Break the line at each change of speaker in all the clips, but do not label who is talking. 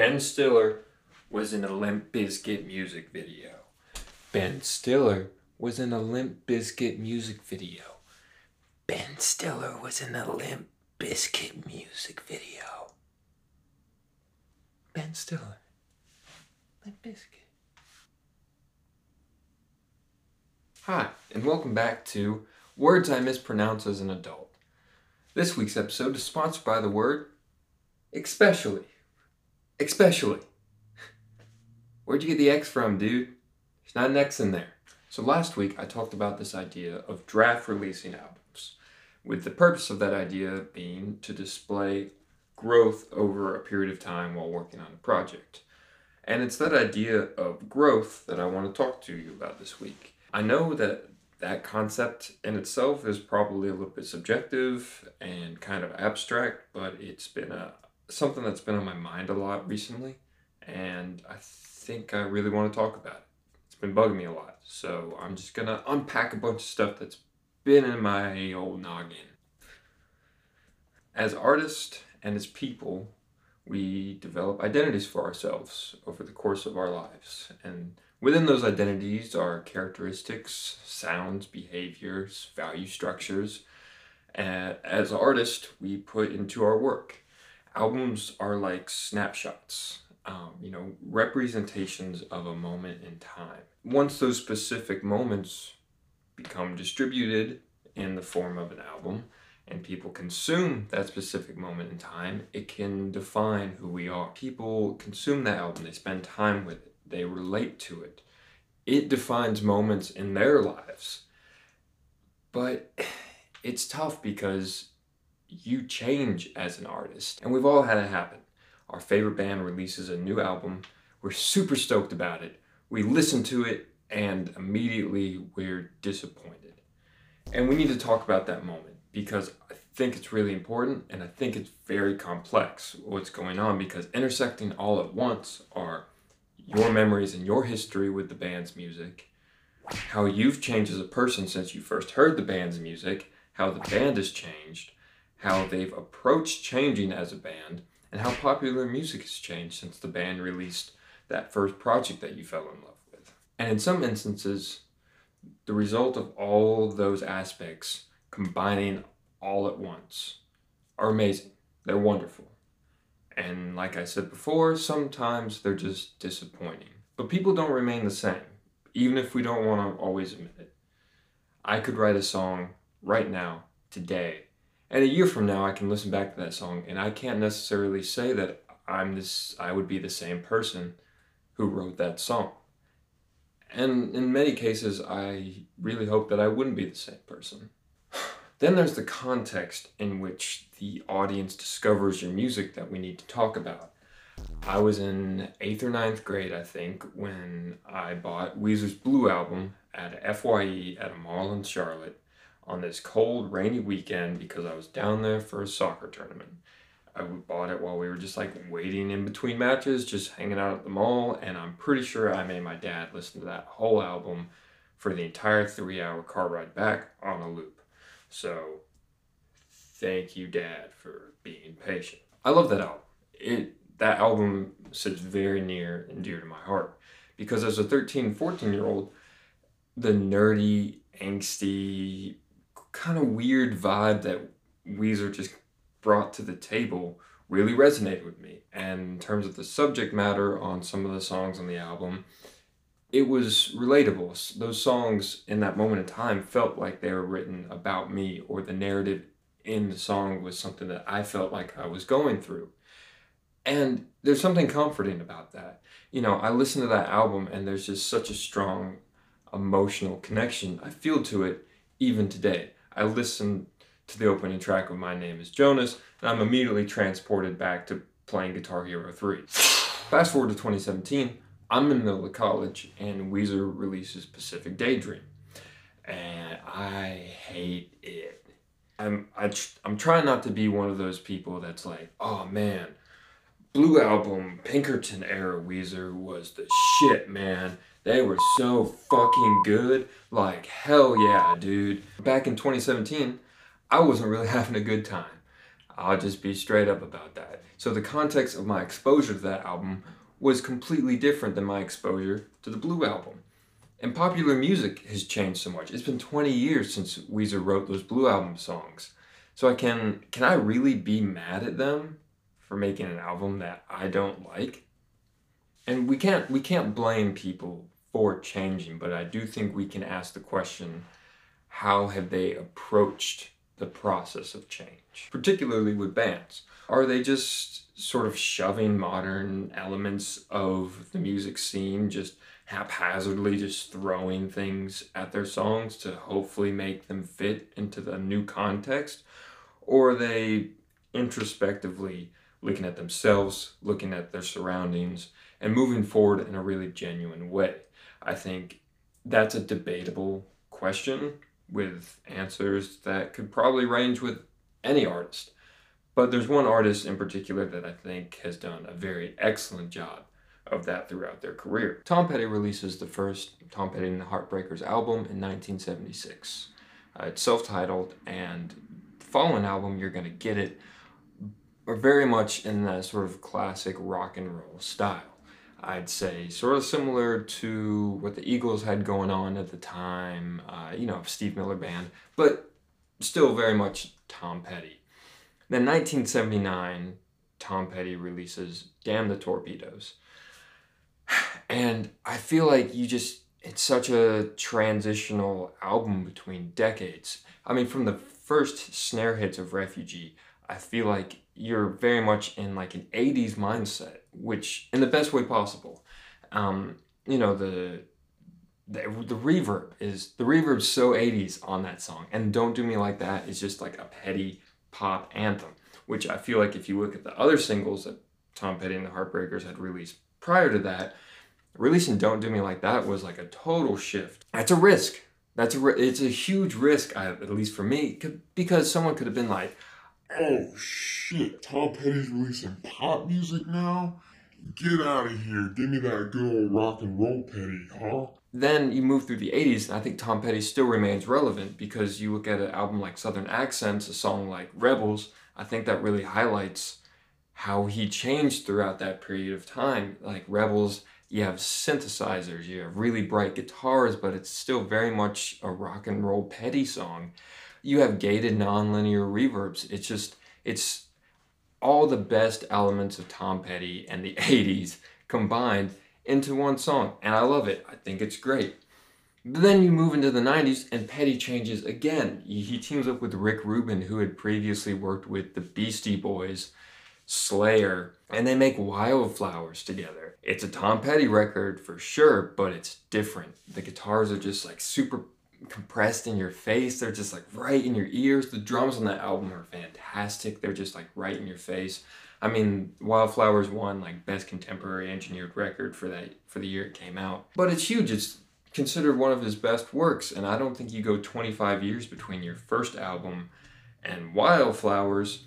Ben Stiller was in a Limp Bizkit music video. Ben Stiller was in a Limp Bizkit music video. Ben Stiller was in a Limp Bizkit music video. Ben Stiller. Limp Bizkit. Hi, and welcome back to Words I Mispronounce as an Adult. This week's episode is sponsored by the word especially. Especially. Where'd you get the X from, dude? There's not an X in there. So last week I talked about this idea of draft releasing albums, with the purpose of that idea being to display growth over a period of time while working on a project. And it's that idea of growth that I want to talk to you about this week. I know that that concept in itself is probably a little bit subjective and kind of abstract, but it's been a something that's been on my mind a lot recently, and I think I really want to talk about it. It's been bugging me a lot, so I'm just gonna unpack a bunch of stuff that's been in my old noggin. As artists and as people, we develop identities for ourselves over the course of our lives, and within those identities are characteristics, sounds, behaviors, value structures. And as artists, we put into our work albums are like snapshots, um, you know, representations of a moment in time. Once those specific moments become distributed in the form of an album and people consume that specific moment in time, it can define who we are. People consume that album, they spend time with it, they relate to it. It defines moments in their lives. But it's tough because you change as an artist. And we've all had it happen. Our favorite band releases a new album. We're super stoked about it. We listen to it and immediately we're disappointed. And we need to talk about that moment because I think it's really important and I think it's very complex what's going on because intersecting all at once are your memories and your history with the band's music, how you've changed as a person since you first heard the band's music, how the band has changed, how they've approached changing as a band, and how popular music has changed since the band released that first project that you fell in love with. And in some instances, the result of all those aspects combining all at once are amazing. They're wonderful. And like I said before, sometimes they're just disappointing. But people don't remain the same, even if we don't want to always admit it. I could write a song right now, today, and a year from now I can listen back to that song and I can't necessarily say that I'm this I would be the same person who wrote that song. And in many cases I really hope that I wouldn't be the same person. Then there's the context in which the audience discovers your music that we need to talk about. I was in 8th or ninth grade, I think, when I bought Weezer's Blue album at FYE at a mall in Charlotte on this cold, rainy weekend because I was down there for a soccer tournament. I bought it while we were just like waiting in between matches, just hanging out at the mall, and I'm pretty sure I made my dad listen to that whole album for the entire three hour car ride back on a loop. So, thank you, Dad, for being patient. I love that album. It that album sits very near and dear to my heart because as a 13, 14 year old, the nerdy, angsty, kind of weird vibe that Weezer just brought to the table really resonated with me. And in terms of the subject matter on some of the songs on the album, it was relatable. Those songs in that moment in time felt like they were written about me, or the narrative in the song was something that I felt like I was going through. And there's something comforting about that. You know, I listen to that album and there's just such a strong emotional connection I feel to it even today. I listen to the opening track of My Name is Jonas, and I'm immediately transported back to playing Guitar Hero 3. Fast forward to 2017, I'm in the middle of college, and Weezer releases Pacific Daydream. And I hate it. I'm, I, I'm trying not to be one of those people that's like, oh man, Blue Album, Pinkerton era Weezer was the shit, man. They were so fucking good. Like, hell yeah, dude. Back in 2017, I wasn't really having a good time. I'll just be straight up about that. So the context of my exposure to that album was completely different than my exposure to the Blue album. And popular music has changed so much. It's been 20 years since Weezer wrote those Blue album songs. So I can can I really be mad at them for making an album that I don't like? And we can't we can't blame people for changing, but I do think we can ask the question how have they approached the process of change, particularly with bands? Are they just sort of shoving modern elements of the music scene, just haphazardly just throwing things at their songs to hopefully make them fit into the new context? Or are they introspectively looking at themselves, looking at their surroundings, and moving forward in a really genuine way? I think that's a debatable question with answers that could probably range with any artist. But there's one artist in particular that I think has done a very excellent job of that throughout their career. Tom Petty releases the first Tom Petty and the Heartbreakers album in 1976. Uh, it's self titled, and the following album, You're Gonna Get It, are very much in that sort of classic rock and roll style. I'd say, sort of similar to what the Eagles had going on at the time, uh, you know, Steve Miller Band, but still very much Tom Petty. Then 1979, Tom Petty releases Damn the Torpedoes. And I feel like you just, it's such a transitional album between decades. I mean, from the first snare hits of Refugee, I feel like you're very much in like an 80s mindset, which in the best way possible. Um, you know, the, the the reverb is the reverb's so 80s on that song. And Don't Do Me Like That is just like a petty pop anthem, which I feel like if you look at the other singles that Tom Petty and the Heartbreakers had released prior to that, releasing Don't Do Me Like That was like a total shift. That's a risk. That's a it's a huge risk, at least for me, because someone could have been like,
Oh shit, Tom Petty's releasing pop music now? Get out of here. Give me that good old rock and roll Petty, huh?
Then you move through the 80s, and I think Tom Petty still remains relevant because you look at an album like Southern Accents, a song like Rebels, I think that really highlights how he changed throughout that period of time. Like Rebels, you have synthesizers, you have really bright guitars, but it's still very much a rock and roll Petty song you have gated nonlinear reverbs. It's just, it's all the best elements of Tom Petty and the 80s combined into one song. And I love it. I think it's great. But then you move into the 90s and Petty changes again. He teams up with Rick Rubin, who had previously worked with the Beastie Boys, Slayer, and they make Wildflowers together. It's a Tom Petty record for sure, but it's different. The guitars are just like super compressed in your face. They're just like right in your ears. The drums on that album are fantastic. They're just like right in your face. I mean, Wildflowers won like best contemporary engineered record for that for the year it came out. But it's huge. It's considered one of his best works, and I don't think you go 25 years between your first album and Wildflowers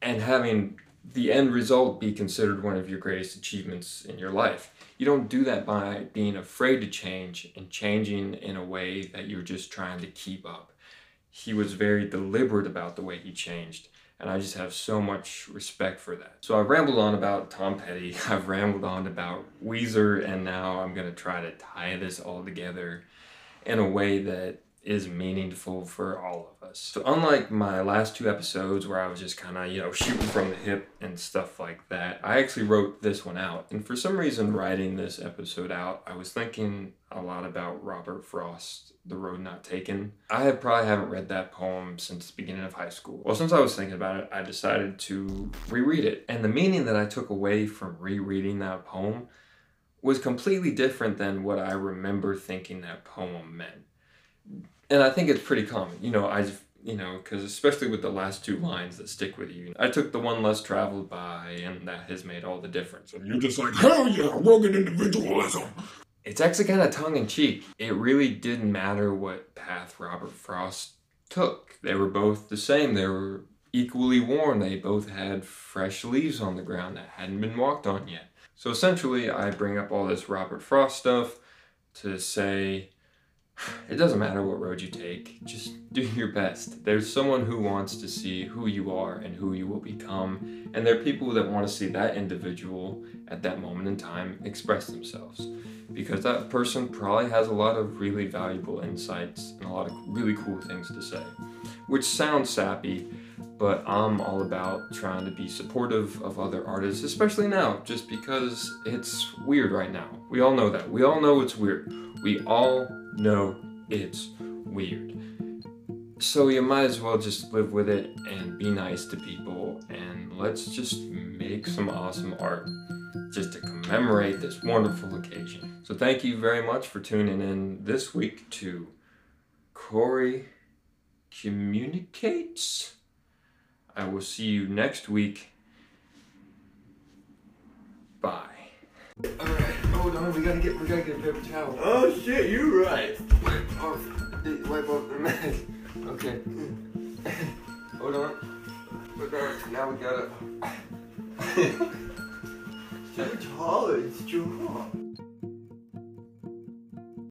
and having the end result be considered one of your greatest achievements in your life. You don't do that by being afraid to change and changing in a way that you're just trying to keep up. He was very deliberate about the way he changed, and I just have so much respect for that. So I've rambled on about Tom Petty, I've rambled on about Weezer, and now I'm going to try to tie this all together in a way that is meaningful for all of us. So unlike my last two episodes where I was just kind of, you know, shooting from the hip and stuff like that, I actually wrote this one out. And for some reason writing this episode out, I was thinking a lot about Robert Frost, The Road Not Taken. I probably haven't read that poem since the beginning of high school. Well, since I was thinking about it, I decided to reread it. And the meaning that I took away from rereading that poem was completely different than what I remember thinking that poem meant and I think it's pretty common. You know, I you know, because especially with the last two lines that stick with you, I took the one less traveled by, and that has made all the difference.
And you're just like, hell yeah, rugged individualism.
It's actually kind of tongue in cheek. It really didn't matter what path Robert Frost took. They were both the same. They were equally worn. They both had fresh leaves on the ground that hadn't been walked on yet. So essentially, I bring up all this Robert Frost stuff to say it doesn't matter what road you take, just do your best. There's someone who wants to see who you are and who you will become, and there are people that want to see that individual at that moment in time express themselves. Because that person probably has a lot of really valuable insights and a lot of really cool things to say. Which sounds sappy, but I'm all about trying to be supportive of other artists, especially now, just because it's weird right now. We all know that. We all know it's weird. We all know it's weird. So you might as well just live with it and be nice to people and let's just make some awesome art just to commemorate this wonderful occasion. So thank you very much for tuning in this week to Corey Communicates. I will see you next week. Bye. Alright, hold on, we gotta get we gotta get a paper towel.
Oh shit, you right.
Wipe off the wipe off the mask. Okay. hold on. Alright, now we gotta
Too tall, it's too hot.